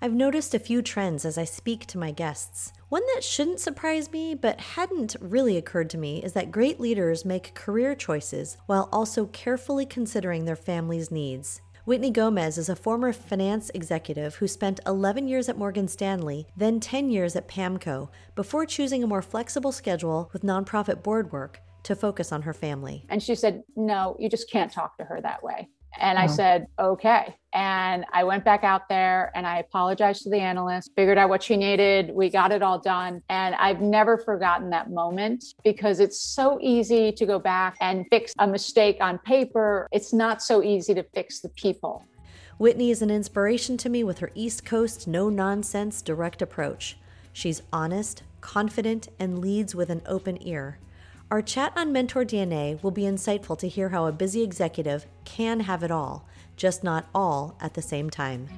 I've noticed a few trends as I speak to my guests. One that shouldn't surprise me, but hadn't really occurred to me, is that great leaders make career choices while also carefully considering their family's needs. Whitney Gomez is a former finance executive who spent 11 years at Morgan Stanley, then 10 years at PAAMCO, before choosing a more flexible schedule with nonprofit board work to focus on her family. And she said, No, you just can't talk to her that way. And I said, okay. And I went back out there and I apologized to the analyst, figured out what she needed. We got it all done. And I've never forgotten that moment because it's so easy to go back and fix a mistake on paper. It's not so easy to fix the people. Whitney is an inspiration to me with her East Coast, no nonsense, direct approach. She's honest, confident, and leads with an open ear. Our chat on Mentor DNA will be insightful to hear how a busy executive can have it all, just not all at the same time.